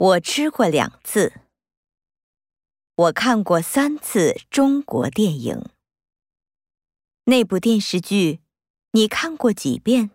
我吃过两次。我看过三次中国电影。那部电视剧你看过几遍？